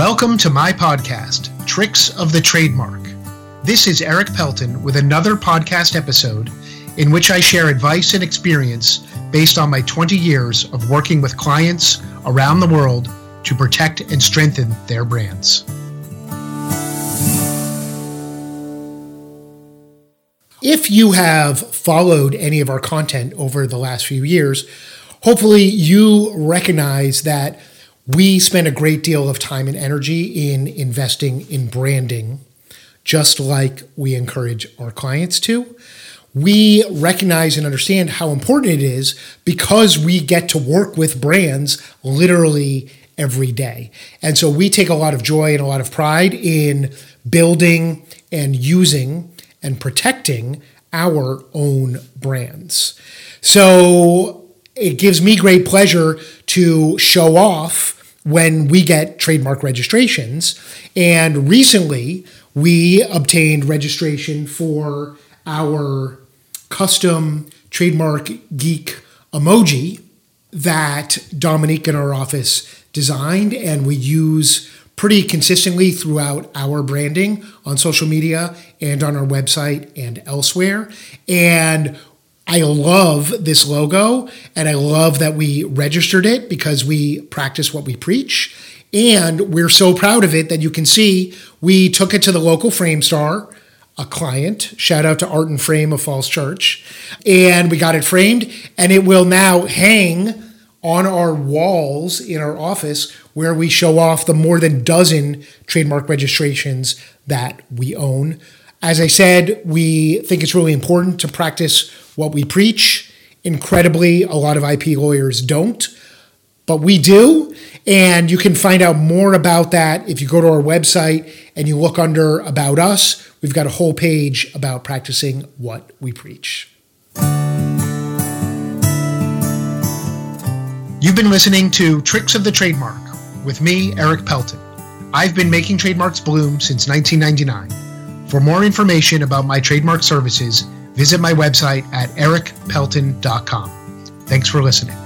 Welcome to my podcast, Tricks of the Trademark. This is Erik Pelton with another podcast episode in which I share advice and experience based on my 20 years of working with clients around the world to protect and strengthen their brands. If you have followed any of our content over the last few years, hopefully you recognize that we spend a great deal of time and energy in investing in branding, just like we encourage our clients to. We recognize and understand how important it is because we get to work with brands literally every day. And so we take a lot of joy and a lot of pride in building and using and protecting our own brands. So it gives me great pleasure to show off when we get trademark registrations. And recently, we obtained registration for our custom trademark geek emoji that Dominique in our office designed, and we use pretty consistently throughout our branding on social media and on our website and elsewhere. And I love this logo and I love that we registered it because we practice what we preach. And we're so proud of it that you can see we took it to the local frame star, a client. Shout out to Art and Frame of Falls Church. And we got it framed and it will now hang on our walls in our office where we show off the more than dozen trademark registrations that we own. As I said, we think it's really important to practice what we preach. Incredibly, a lot of IP lawyers don't, but we do. And you can find out more about that if you go to our website and you look under About Us. We've got a whole page about practicing what we preach. You've been listening to Tricks of the Trademark with me, Erik Pelton. I've been making trademarks bloom since 1999. For more information about my trademark services, visit my website at erikpelton.com. Thanks for listening.